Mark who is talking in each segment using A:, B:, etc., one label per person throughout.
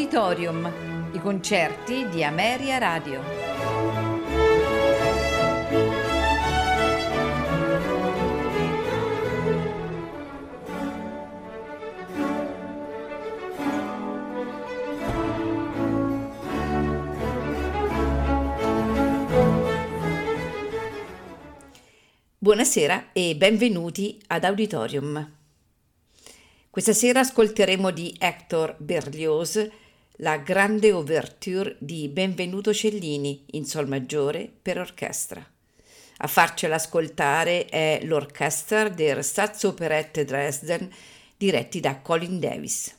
A: Auditorium, i concerti di Ameria Radio. Buonasera e benvenuti ad Auditorium. Questa sera ascolteremo di Hector Berlioz la grande ouverture di Benvenuto Cellini in Sol maggiore per orchestra. A farcela ascoltare è l'Orchestra der Staatsoperette Dresden diretti da Colin Davis.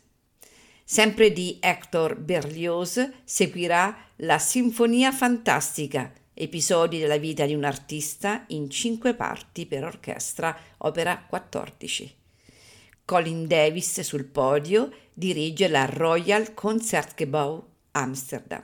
A: Sempre di Hector Berlioz seguirà la Sinfonia Fantastica, episodi della vita di un artista in cinque parti per orchestra, opera 14. Colin Davis sul podio dirige la Royal Concertgebouw Amsterdam.